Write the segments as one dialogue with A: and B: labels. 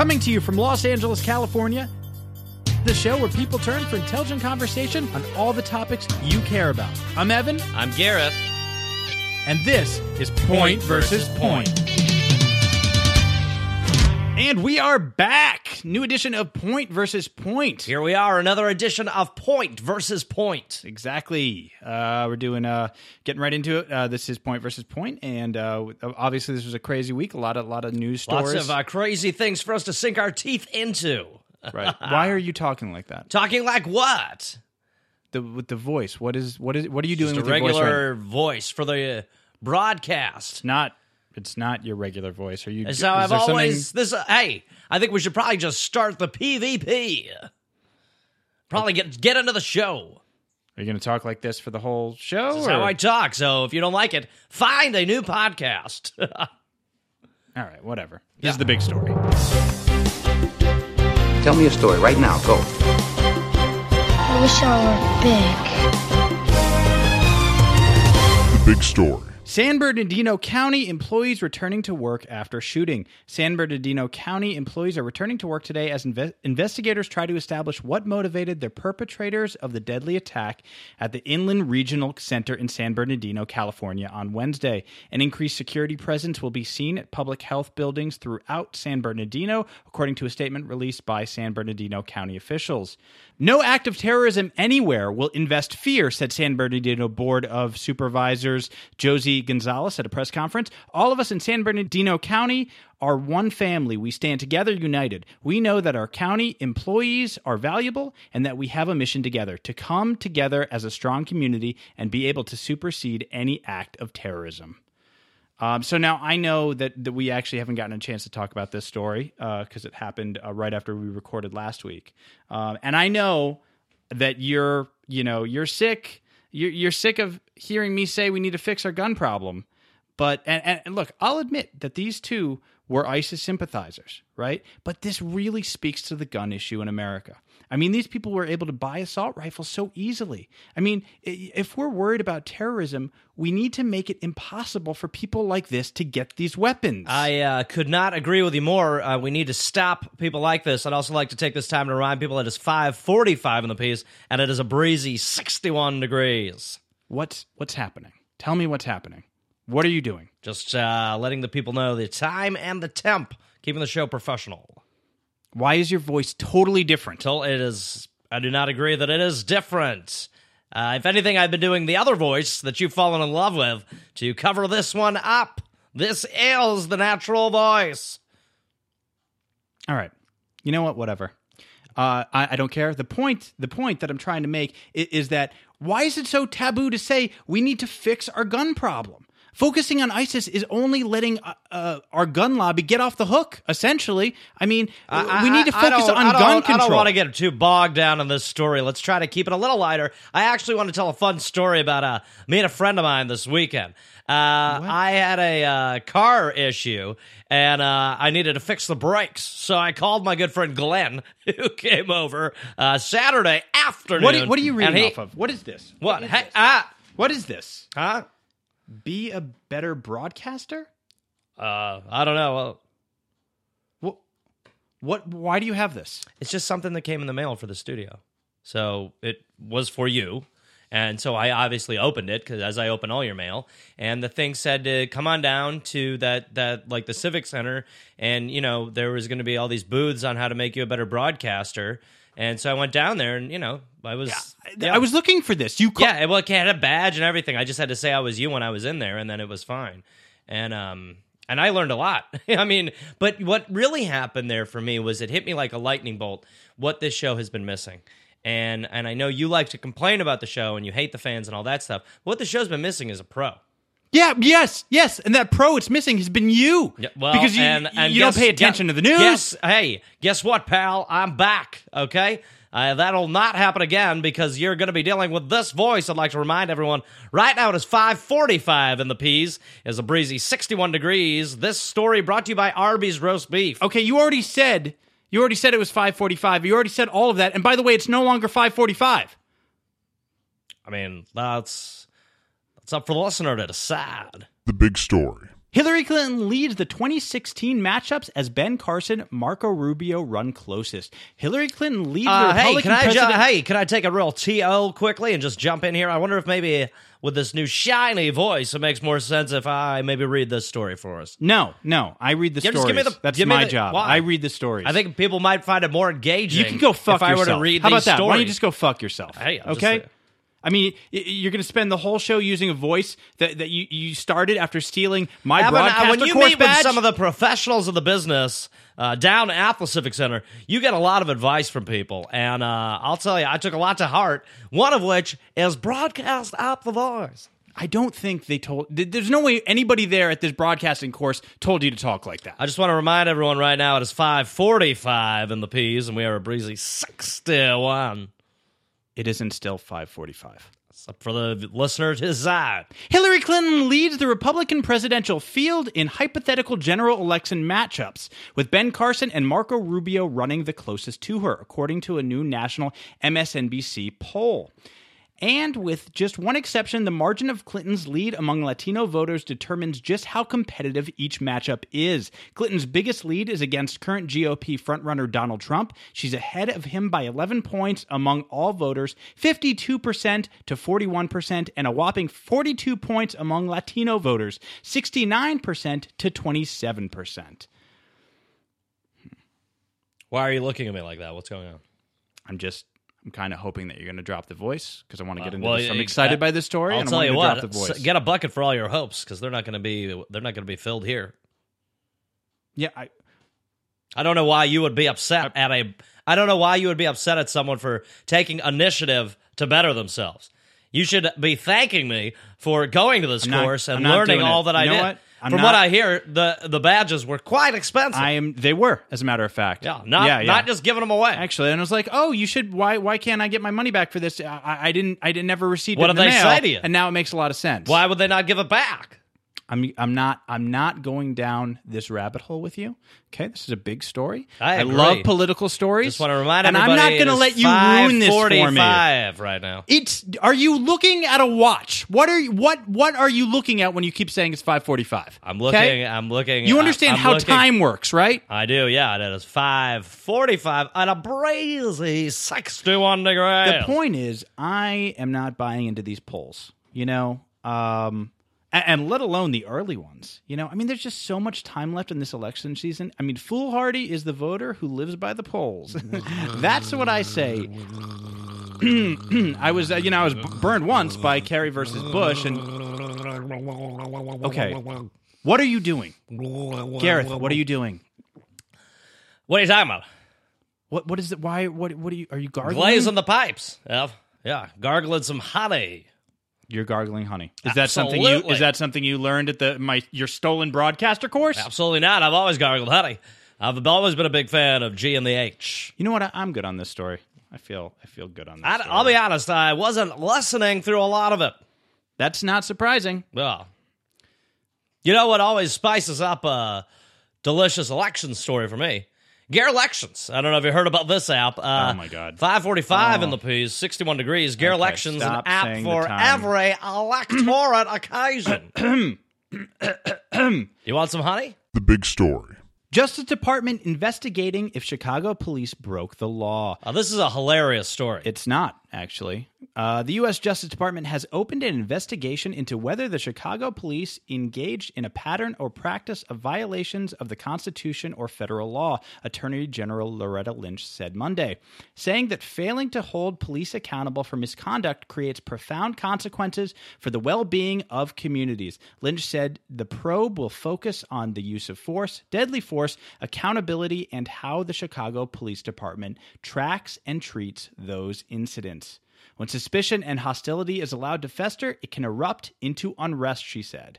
A: Coming to you from Los Angeles, California, the show where people turn for intelligent conversation on all the topics you care about. I'm Evan,
B: I'm Gareth.
A: and this is Point versus Point. And we are back. New edition of Point versus Point.
B: Here we are, another edition of Point versus Point.
A: Exactly. Uh, we're doing uh, getting right into it. Uh, this is Point versus Point, and uh, obviously this was a crazy week. A lot of lot of news stories.
B: Lots of uh, crazy things for us to sink our teeth into.
A: right. Why are you talking like that?
B: Talking like what?
A: The with the voice. What is what is what are you doing
B: Just a
A: with your voice? Right
B: regular voice for the uh, broadcast.
A: Not. It's not your regular voice. Are you?
B: And
A: is
B: so I've
A: there something-
B: always this. Uh, hey, I think we should probably just start the PvP. Probably get get into the show.
A: Are you going to talk like this for the whole show?
B: That's
A: or-
B: how I talk. So if you don't like it, find a new podcast.
A: All right, whatever. This is the big story.
C: Tell me a story right now. Go.
D: I wish I were big.
E: The big story.
A: San Bernardino County employees returning to work after shooting. San Bernardino County employees are returning to work today as inve- investigators try to establish what motivated the perpetrators of the deadly attack at the Inland Regional Center in San Bernardino, California on Wednesday. An increased security presence will be seen at public health buildings throughout San Bernardino, according to a statement released by San Bernardino County officials. No act of terrorism anywhere will invest fear, said San Bernardino Board of Supervisors Josie Gonzalez at a press conference. All of us in San Bernardino County are one family. We stand together united. We know that our county employees are valuable and that we have a mission together to come together as a strong community and be able to supersede any act of terrorism. Um, so now I know that, that we actually haven't gotten a chance to talk about this story because it happened uh, right after we recorded last week, um, and I know that you're you know you're sick you're, you're sick of hearing me say we need to fix our gun problem. But and, and, and look, I'll admit that these two were ISIS sympathizers, right? But this really speaks to the gun issue in America. I mean, these people were able to buy assault rifles so easily. I mean, if we're worried about terrorism, we need to make it impossible for people like this to get these weapons.
B: I uh, could not agree with you more. Uh, we need to stop people like this. I'd also like to take this time to remind people that it's 5:45 in the piece, and it is a breezy 61 degrees.
A: what's what's happening? Tell me what's happening. What are you doing?
B: Just uh, letting the people know the time and the temp, keeping the show professional.
A: Why is your voice totally different?
B: Till it is, I do not agree that it is different. Uh, if anything, I've been doing the other voice that you've fallen in love with to cover this one up. This is the natural voice.
A: All right. You know what? Whatever. Uh, I, I don't care. The point, the point that I'm trying to make is, is that why is it so taboo to say we need to fix our gun problem? Focusing on ISIS is only letting uh, uh, our gun lobby get off the hook. Essentially, I mean,
B: I-
A: we need to focus on
B: gun don't- I don't want to get too bogged down in this story. Let's try to keep it a little lighter. I actually want to tell a fun story about uh, me and a friend of mine this weekend. Uh, I had a uh, car issue and uh, I needed to fix the brakes. So I called my good friend Glenn, who came over uh, Saturday afternoon.
A: what, are, what are you reading
B: he-
A: off of? What is this?
B: What?
A: is
B: Hey,
A: this?
B: ah,
A: What is this?
B: huh?
A: Be a better broadcaster?
B: Uh, I don't know.
A: What? What? Why do you have this?
B: It's just something that came in the mail for the studio. So it was for you. And so I obviously opened it because as I open all your mail, and the thing said to come on down to that that like the Civic Center, and you know there was going to be all these booths on how to make you a better broadcaster. And so I went down there, and you know I was
A: I was looking for this. You call-
B: yeah, well, it had a badge and everything. I just had to say I was you when I was in there, and then it was fine. And um, and I learned a lot. I mean, but what really happened there for me was it hit me like a lightning bolt. What this show has been missing. And and I know you like to complain about the show and you hate the fans and all that stuff. What the show's been missing is a pro.
A: Yeah, yes, yes. And that pro it's missing has been you.
B: Yeah, well,
A: because you,
B: and, and
A: you
B: guess-
A: don't pay attention
B: gu-
A: to the news.
B: Guess, hey, guess what, pal? I'm back. Okay. Uh, that'll not happen again because you're going to be dealing with this voice. I'd like to remind everyone right now it is 5:45 in the P's. It's a breezy 61 degrees. This story brought to you by Arby's roast beef.
A: Okay, you already said you already said it was 5:45. You already said all of that. And by the way, it's no longer 5:45.
B: I mean, that's that's up for the listener to decide.
E: The big story.
A: Hillary Clinton leads the 2016 matchups as Ben Carson, Marco Rubio run closest. Hillary Clinton leads the
B: Uh, hey,
A: Republican
B: can I ju- hey, can I take a real to quickly and just jump in here? I wonder if maybe with this new shiny voice, it makes more sense if I maybe read this story for us.
A: No, no, I read the
B: Yeah,
A: stories.
B: just give me the-
A: That's
B: give
A: my
B: the-
A: job.
B: why?
A: I read the stories.
B: I think people might find it more engaging.
A: you can go fuck
B: if I
A: yourself.
B: were to read
A: How about that? Why don't you just go fuck yourself?
B: Hey, I'm just
A: okay.
B: saying.
A: I mean, you're going to spend the whole show using a voice that, that you, you started after stealing my
B: Evan,
A: broadcaster
B: when you
A: course
B: meet
A: badge.
B: with some of the professionals of the business uh, down at the Civic Center, you get a lot of advice from people, and uh, I'll tell you, I took a lot to heart. One of which is broadcast up the voice.
A: I don't think they told. There's no way anybody there at this broadcasting course told you to talk like that.
B: I just want to remind everyone right now it is five forty-five in the P's, and we are a breezy sixty-one.
A: It isn't still 545.
B: So for the listener to decide.
A: Hillary Clinton leads the Republican presidential field in hypothetical general election matchups, with Ben Carson and Marco Rubio running the closest to her, according to a new national MSNBC poll. And with just one exception, the margin of Clinton's lead among Latino voters determines just how competitive each matchup is. Clinton's biggest lead is against current GOP frontrunner Donald Trump. She's ahead of him by 11 points among all voters, 52% to 41%, and a whopping 42 points among Latino voters, 69% to 27%.
B: Why are you looking at me like that? What's going on?
A: I'm just. I'm kind of hoping that you're going to drop the voice because I want to get
B: Uh,
A: into
B: well,
A: this. I'm excited
B: uh,
A: by this story.
B: I'll
A: and I
B: tell
A: want
B: you what.
A: drop the voice.
B: Get a bucket for all your hopes because they're not going to be they're not going to be filled here.
A: yeah, I,
B: I don't know why you would be upset at a. I don't know why you would be upset at someone for taking initiative to better themselves. You should be thanking me for going to this
A: I'm not-
B: course and
A: I'm
B: learning all
A: it.
B: that I
A: You know
B: did.
A: what? I'm
B: From
A: not-
B: what I hear, the the badges were quite expensive.
A: I am. They were, as a matter of fact.
B: yeah, not
A: yeah, yeah.
B: not just giving them away.
A: actually. And I was like, oh, you should. Why? Why can't I get my money back for this? I, I didn't. I didn't never receive.
B: What
A: it
B: did
A: the
B: they
A: mail,
B: say to you?
A: And now it makes a lot of sense.
B: why would they not give it back?
A: I'm. I'm not. I'm not going down this rabbit hole with you. Okay, this is a big story.
B: I agree.
A: love political stories.
B: Just want to remind
A: and
B: everybody.
A: I'm not going to let you ruin this for me.
B: 5:45 right now.
A: It's. Are you looking at a watch? What are you? What? What are you looking at when you keep saying it's 5:45?
B: I'm looking. I'm looking.
A: You understand
B: I'm
A: how
B: looking-
A: time works, right?
B: I do, yeah. That is five forty-five on a breezy sixty-one degrees.
A: The point is, I am not buying into these polls. You know, um, and, let alone the early ones. You know, I mean, there's just so much time left in this election season. I mean, foolhardy is the voter who lives by the polls. That's what I say. I was, uh, you know, I was burned once by Kerry versus Bush, and okay, what are you doing, Gareth? What are you doing?
B: What are you talking about?
A: What what is it? Why? What what are you? Are you gargling?
B: Glazing the pipes. Yeah, yeah. Gargling some honey.
A: You're gargling honey. Is that something you? Is that something you learned at the my your stolen broadcaster course?
B: Absolutely not. I've always gargled honey. I've always been a big fan of G and the H.
A: You know what? I, I'm good on this story. I feel I feel good on this.
B: I,
A: story.
B: I'll be honest. I wasn't listening through a lot of it.
A: That's not surprising.
B: Well, you know what always spices up a delicious election story for me? Gear Elections. I don't know if you heard about this app. Uh,
A: Oh, my God.
B: 545 in
A: Oh.
B: the P's, 61 degrees. Gear
A: Okay,
B: Elections, an
A: stop
B: app
A: saying the
B: for
A: time.
B: every electorate occasion. you want some honey?
E: The big story.
A: Justice Department investigating if Chicago police broke the law.
B: Uh, this is a hilarious story.
A: It's not, actually. Uh, the U.S. Justice Department has opened an investigation into whether the Chicago police engaged in a pattern or practice of violations of the Constitution or federal law, Attorney General Loretta Lynch said Monday, saying that failing to hold police accountable for misconduct creates profound consequences for the well being of communities. Lynch said the probe will focus on the use of force, deadly force, accountability, and how the Chicago Police Department tracks and treats those incidents. When suspicion and hostility is allowed to fester, it can erupt into unrest, she said.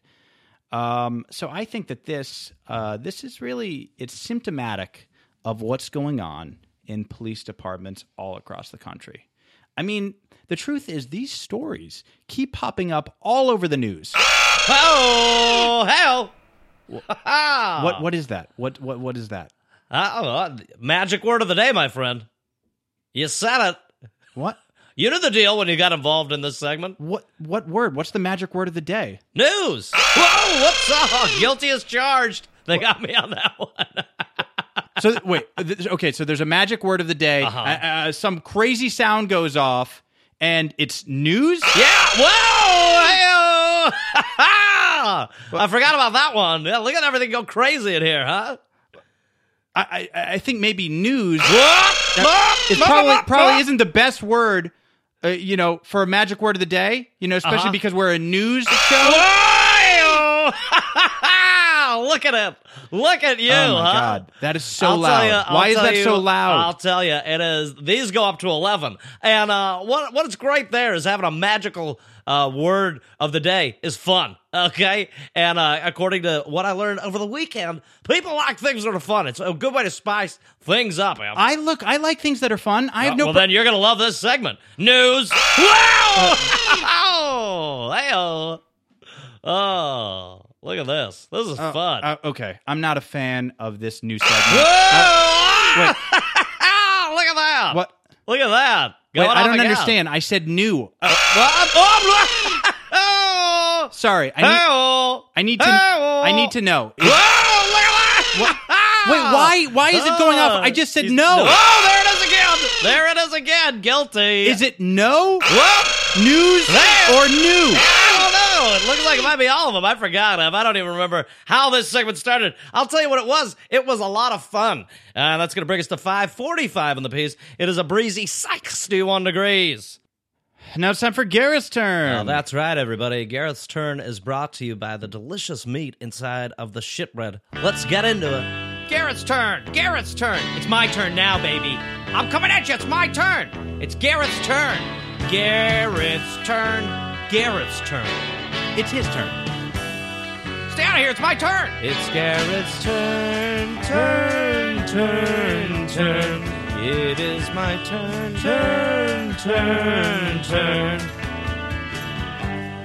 A: Um, so I think that this uh, this is really it's symptomatic of what's going on in police departments all across the country. I mean, the truth is these stories keep popping up all over the news.
B: Oh, hell. what?
A: What is that? What what what is that?
B: Uh, magic word of the day, my friend. You said it.
A: What?
B: You know the deal when you got involved in this segment?
A: What what word? What's the magic word of the day?
B: News. Whoa, what's up? Guilty as charged. They got me on that one.
A: So wait, okay. So there's a magic word of the day.
B: Uh-huh.
A: Uh, uh, some crazy sound goes off, and it's news.
B: Yeah. Whoa. I forgot about that one. Yeah, look at everything go crazy in here, huh?
A: I I, I think maybe news.
B: It
A: probably probably isn't the best word. Uh, you know, for a magic word of the day. You know, especially
B: Uh-huh.
A: because we're a news show.
B: Whoa! Look at it. Look at you.
A: oh my
B: huh?
A: god, that is so
B: I'll
A: loud.
B: You,
A: Why is that
B: you-
A: so loud?
B: I'll tell you, it is. These go up to eleven, and uh, what what's great there is having a magical uh, word of the day is fun. Okay, and uh, according to what I learned over the weekend, people like things that are fun. It's a good way to spice things up. Em.
A: I look. I like things that are fun. I have no.
B: well,
A: pro-
B: then you're gonna love this segment. News. Wow! oh, hey-o. oh, look at this. This is fun.
A: Uh, okay, I'm not a fan of this new segment. Wait.
B: Look at that.
A: What?
B: Look at that.
A: Wait, I don't understand. I said new. Uh,
B: Oh, oh,
A: sorry. I need.
B: oh,
A: I need to.
B: oh.
A: I need to know.
B: Whoa, look at that.
A: Wait, why? Why is it going off? I just said
B: He's-
A: no.
B: Oh, there it is again. There it is again. Guilty.
A: Is it no news
B: There.
A: or new?
B: Know. It looks like it might be all of them. I forgot. Em. I don't even remember how this segment started. I'll tell you what it was. It was a lot of fun. And that's going to bring us to 545 in the piece. It is a breezy 61 degrees.
A: Now it's time for Gareth's turn.
B: Oh, that's right, everybody. Gareth's turn is brought to you by the delicious meat inside of the shitbread. Let's get into it.
F: Gareth's turn. Gareth's turn. It's my turn now, baby. I'm coming at you. It's my turn. It's Gareth's turn. Gareth's turn. Gareth's turn.
A: It's his turn.
F: Stay out of here. It's my turn.
B: It's Gareth's turn, turn, turn, turn. It is my turn, turn, turn, turn.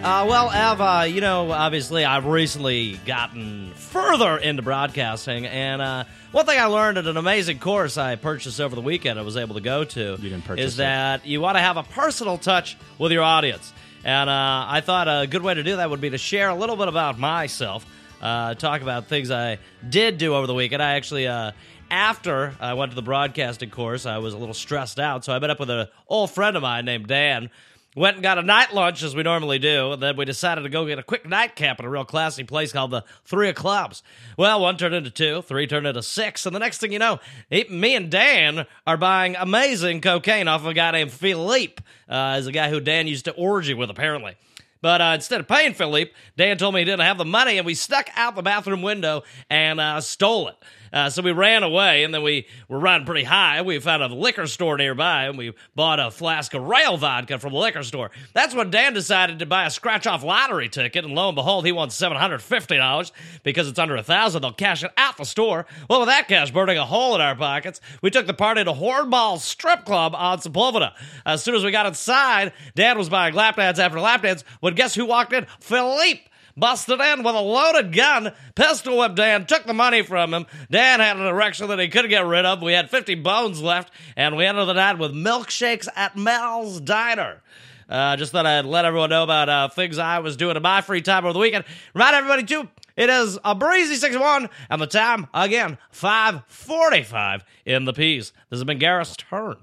B: Uh, well, Ev, uh, you know, obviously, I've recently gotten further into broadcasting, and uh, one thing I learned at an amazing course I purchased over the weekend, I was able to go to,
A: You didn't purchase
B: is
A: it.
B: that you want to have a personal touch with your audience. And uh, I thought a good way to do that would be to share a little bit about myself, uh, talk about things I did do over the weekend. I actually, uh, after I went to the broadcasting course, I was a little stressed out, so I met up with an old friend of mine named Dan. Went and got a night lunch as we normally do, and then we decided to go get a quick nightcap at a real classy place called the Three of Clubs. Well, one turned into two, three turned into six, and the next thing you know, me and Dan are buying amazing cocaine off of a guy named Philippe, uh, is a guy who Dan used to orgy with apparently. But uh, instead of paying Philippe, Dan told me he didn't have the money, and we stuck out the bathroom window and uh, stole it. Uh, so we ran away, and then we were riding pretty high. We found a liquor store nearby, and we bought a flask of rail vodka from the liquor store. That's when Dan decided to buy a scratch-off lottery ticket, and lo and behold, he won seven hundred fifty dollars because it's under a thousand. They'll cash it at the store. Well, with that cash burning a hole in our pockets, we took the party to Hornball Strip Club on Sepulveda. As soon as we got inside, Dan was buying lap dance after lap dance. When guess who walked in? Philippe busted in with a loaded gun, pistol whipped Dan, took the money from him. Dan had an erection that he couldn't get rid of. We had 50 bones left, and we ended the night with milkshakes at Mel's Diner. Uh, just thought I'd let everyone know about uh, things I was doing in my free time over the weekend. Remind everybody, too, it is a breezy 61, and the time, again, 545 in the piece. This has been Gareth's turn.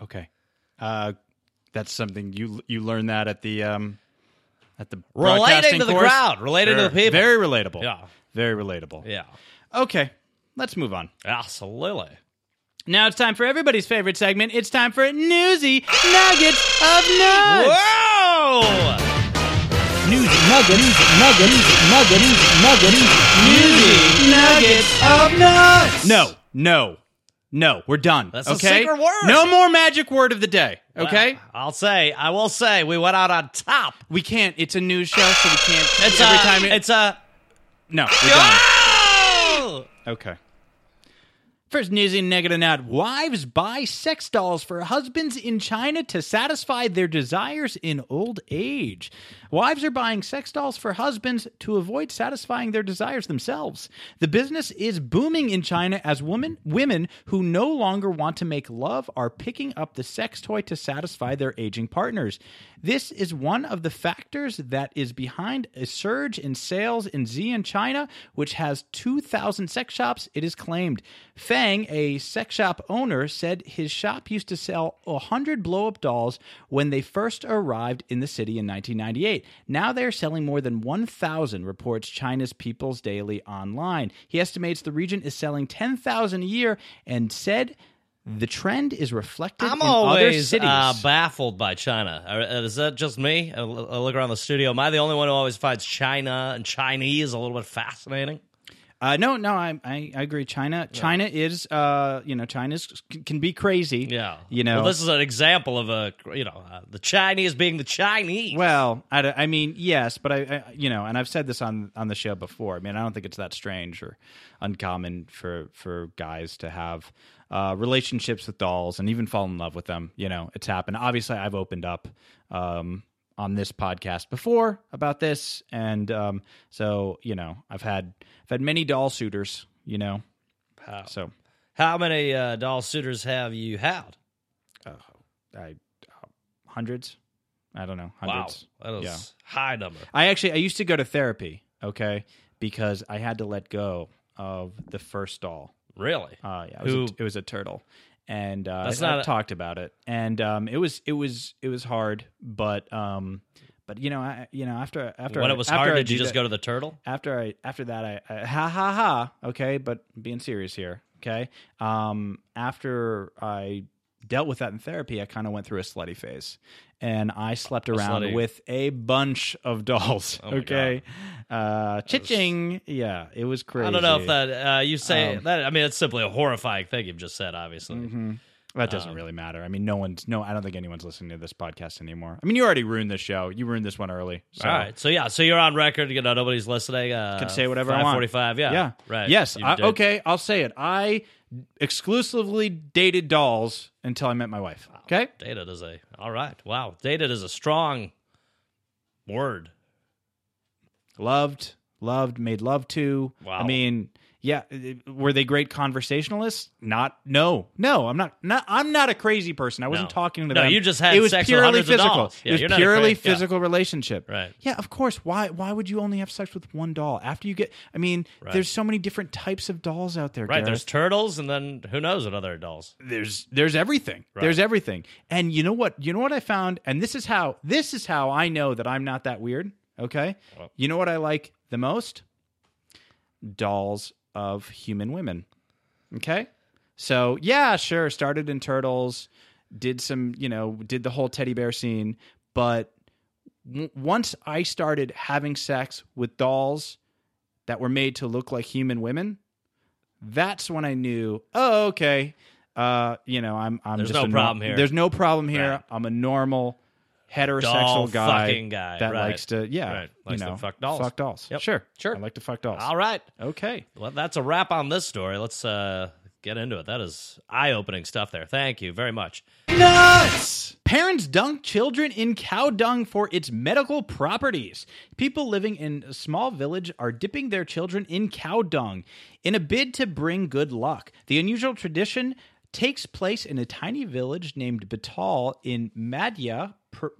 A: Okay. Uh, that's something you you learned that at the um at the
B: Relating to the
A: course?
B: crowd, relating to the people.
A: Very relatable.
B: Yeah.
A: Very relatable.
B: Yeah.
A: Okay. Let's move on.
B: Absolutely.
A: Now it's time for everybody's favorite segment. It's time for Newsy Nuggets of Nuts.
B: Whoa!
A: Newsy Nuggets, Nuggets, Nuggets, Nuggets, Newsy Nuggets of Nuts. No, no, no. We're done.
B: That's a
A: okay?
B: secret word.
A: No more magic word of the day. Okay?
B: I'll say, I will say, we went out on top.
A: We can't. It's a news show, so we can't.
B: It's
A: every
B: a,
A: time. It,
B: it's a.
A: no. We're done.
B: Oh!
A: Okay. First news in negative note. Wives buy sex dolls for husbands in China to satisfy their desires in old age. Wives are buying sex dolls for husbands to avoid satisfying their desires themselves. The business is booming in China as women women who no longer want to make love are picking up the sex toy to satisfy their aging partners. This is one of the factors that is behind a surge in sales in Xi'an, China, which has 2,000 sex shops, it is claimed. Fang, a sex shop owner, said his shop used to sell 100 blow up dolls when they first arrived in the city in 1998. Now they're selling more than 1,000, reports China's People's Daily online. He estimates the region is selling 10,000 a year and said the trend is reflected
B: I'm
A: in other
B: always
A: cities.
B: uh, baffled by China. Uh, Is that just me? I look around the studio. Am I the only one who always finds China and Chinese a little bit fascinating?
A: Uh, no, no, I, I, I agree. China, China is, uh, you know, China's can be crazy.
B: Yeah.
A: you know.
B: Well, this is an example of a, you know, uh, the Chinese being the Chinese.
A: Well, I, I mean, yes, but I, I, you know, and I've said this on on the show before. I mean, I don't think it's that strange or uncommon for for guys to have uh, relationships with dolls and even fall in love with them. You know, it's happened. Obviously, I've opened up um, on this podcast before about this, and um, so you know, I've had I've had many doll suitors. You know, so
B: How many uh, doll suitors have you had?
A: I uh, hundreds. I don't know,
B: Wow,
A: hundreds.
B: that is
A: Yeah.
B: high number.
A: I actually I used to go to therapy, okay, because I had to let go of the first doll.
B: Really?
A: Uh, yeah, it was,
B: Who-
A: a, it was a turtle, and uh,
B: That's
A: I,
B: not
A: I
B: a-
A: talked about it, and um, it was it was it was hard, but um, but you know I you know after after
B: when
A: I-
B: it was
A: after
B: hard,
A: I
B: did you just
A: that-
B: go to the turtle?
A: after I after that I, I ha ha ha okay, but being serious here, okay. Um, after I dealt with that in therapy, I kind of went through a slutty phase, and I slept around
B: slutty.
A: with a bunch of dolls.
B: Oh
A: okay, uh, ching, yeah, it was crazy.
B: I don't know if that uh, you say
A: Um,
B: that. I mean, it's simply a horrifying thing you've just said. Obviously,
A: Mm-hmm. That doesn't
B: Um,
A: really matter. I mean, no one's no. I don't think anyone's listening to this podcast anymore. I mean, you already ruined this show. You ruined this one early. So.
B: All right. So yeah. So you're on record. You know, nobody's listening. Uh,
A: can say whatever I want.
B: Forty-five. Yeah.
A: Yeah.
B: Right.
A: Yes. I, okay. I'll say it. I exclusively dated dolls until I met my wife. Okay.
B: Dated is a all right. Wow. Dated is a strong word.
A: Loved, loved, made love to.
B: Wow.
A: I mean, yeah. Uh, uh, were they great conversationalists? Not. No. No. I'm not. Not. I'm not a crazy person. I wasn't
B: No.
A: talking to
B: No,
A: them.
B: you just had
A: it was
B: sex
A: purely physical.
B: dolls. Yeah,
A: it was
B: you're not a
A: purely
B: cra- yeah.
A: physical relationship.
B: Right.
A: Yeah. Of course. Why? Why would you only have sex with one doll after you get? I mean,
B: Right.
A: there's so many different types of dolls out there.
B: Right.
A: Gareth.
B: There's turtles, and then who knows what other dolls.
A: there's there's everything.
B: Right.
A: There's everything. And you know what? You know what I found? And this is how this is how I know that I'm not that weird. Okay. You know what I like the most? Dolls of human women. Okay. So yeah, sure. Started in turtles, did some, you know, did the whole teddy bear scene, but w- once I started having sex with dolls that were made to look like human women, that's when I knew, oh, okay. Uh, you know, I'm I'm
B: There's
A: just
B: no
A: a
B: problem here.
A: There's no problem here.
B: Right.
A: I'm a normal heterosexual guy,
B: fucking guy,
A: that
B: right.
A: likes to yeah,
B: Right. Likes
A: you
B: to
A: know,
B: fuck dolls.
A: Fuck dolls.
B: Yep.
A: Sure.
B: Sure.
A: I like to fuck dolls.
B: All right.
A: Okay.
B: Well, that's a wrap on this story. Let's uh, get into it. That is eye-opening stuff. There. Thank you very much.
A: Nuts! Parents dunk children in cow dung for its medical properties. People living in a small village are dipping their children in cow dung in a bid to bring good luck. The unusual tradition takes place in a tiny village named Betul in Madhya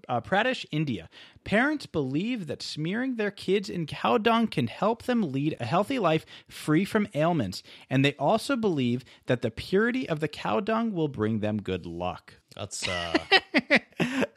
A: uh, Pradesh, India. Parents believe that smearing their kids in cow dung can help them lead a healthy life free from ailments, and they also believe that the purity of the cow dung will bring them good luck.
B: That's uh,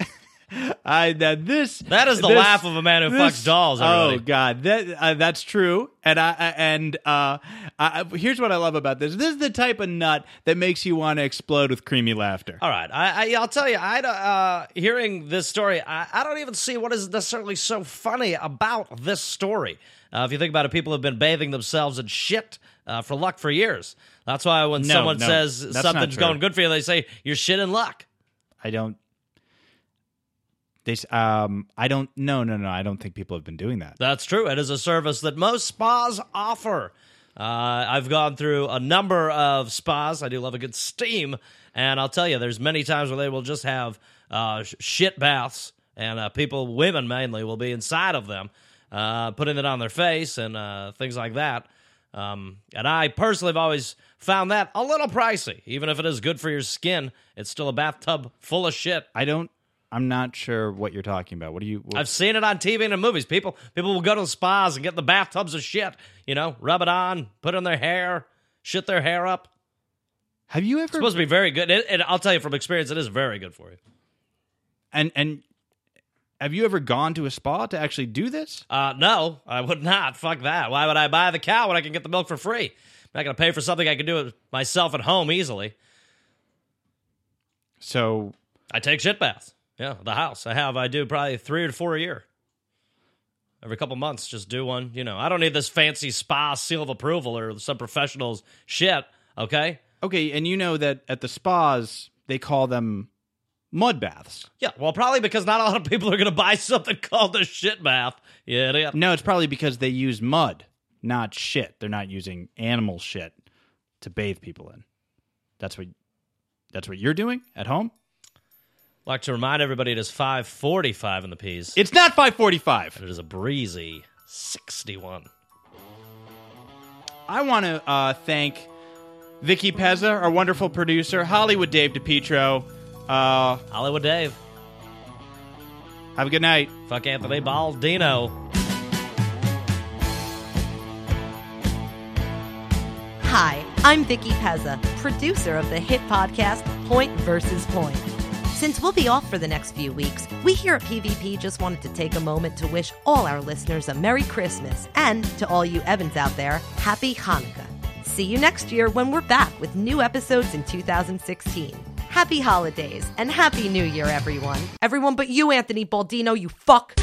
A: I that this
B: that is the
A: this-
B: laugh of a man who
A: this-
B: fucks dolls.
A: Oh God, that uh, that's true. And I I- and uh, I, here's what I love about this. This is the type of nut that makes you want to explode with creamy laughter.
B: All right, I, I I'll tell you, I uh, hearing this story, I, I don't even see what is necessarily so funny about this story. Uh, if you think about it, people have been bathing themselves in shit uh, for luck for years. That's why when
A: No,
B: someone
A: no,
B: says something's going good for you, they say you're shit in luck.
A: I don't. They um I don't no no no I don't think people have been doing that.
B: That's true. It is a service that most spas offer. Uh, I've gone through a number of spas. I do love a good steam, and I'll tell you, there's many times where they will just have uh, shit baths and uh, people, women mainly, will be inside of them, uh, putting it on their face and uh, things like that. Um, and I personally have always found that a little pricey. Even if it is good for your skin, it's still a bathtub full of shit.
A: I don't. I'm not sure what you're talking about. What do you? What,
B: I've seen it on TV and in movies. People people will go to the spas and get the bathtubs of shit. You know, rub it on, put it in their hair, shit their hair up.
A: have you ever?
B: It's supposed to be very good. And I'll tell you from experience, it is very good for you.
A: and and have you ever gone to a spa to actually do this?
B: Uh, no, I would not. Fuck that. Why would I buy the cow when I can get the milk for free? I'm not going to pay for something I can do it myself at home easily.
A: So
B: I take shit baths. Yeah, the house. I have. I do probably three or four a year. Every couple months, just do one. You know, I don't need this fancy spa seal of approval or some professionals shit. Okay.
A: okay, and you know that at the spas they call them mud baths.
B: Yeah. Well, probably because not a lot of people are going to buy something called a shit bath. Yeah. idiot.
A: No, it's probably because they use mud, not shit. They're not using animal shit to bathe people in. That's what. That's what you're doing at home.
B: Like to remind everybody it is 545 in the P's.
A: It's not 5:45.
B: it is a breezy 61.
A: I want to uh, thank Vicky Pezza, our wonderful producer, Hollywood Dave DePietro. Uh,
B: Hollywood Dave.
A: have a good night.
B: Fuck Anthony Baldino.
G: Hi, I'm Vicky Pezza, producer of the hit podcast Point versus Point. Since we'll be off for the next few weeks, we here at PvP just wanted to take a moment to wish all our listeners a Merry Christmas and to all you Evans out there, Happy Hanukkah. See you next year when we're back with new episodes in 2016. Happy holidays and Happy New Year, everyone. Everyone but you, Anthony Baldino, you fuck.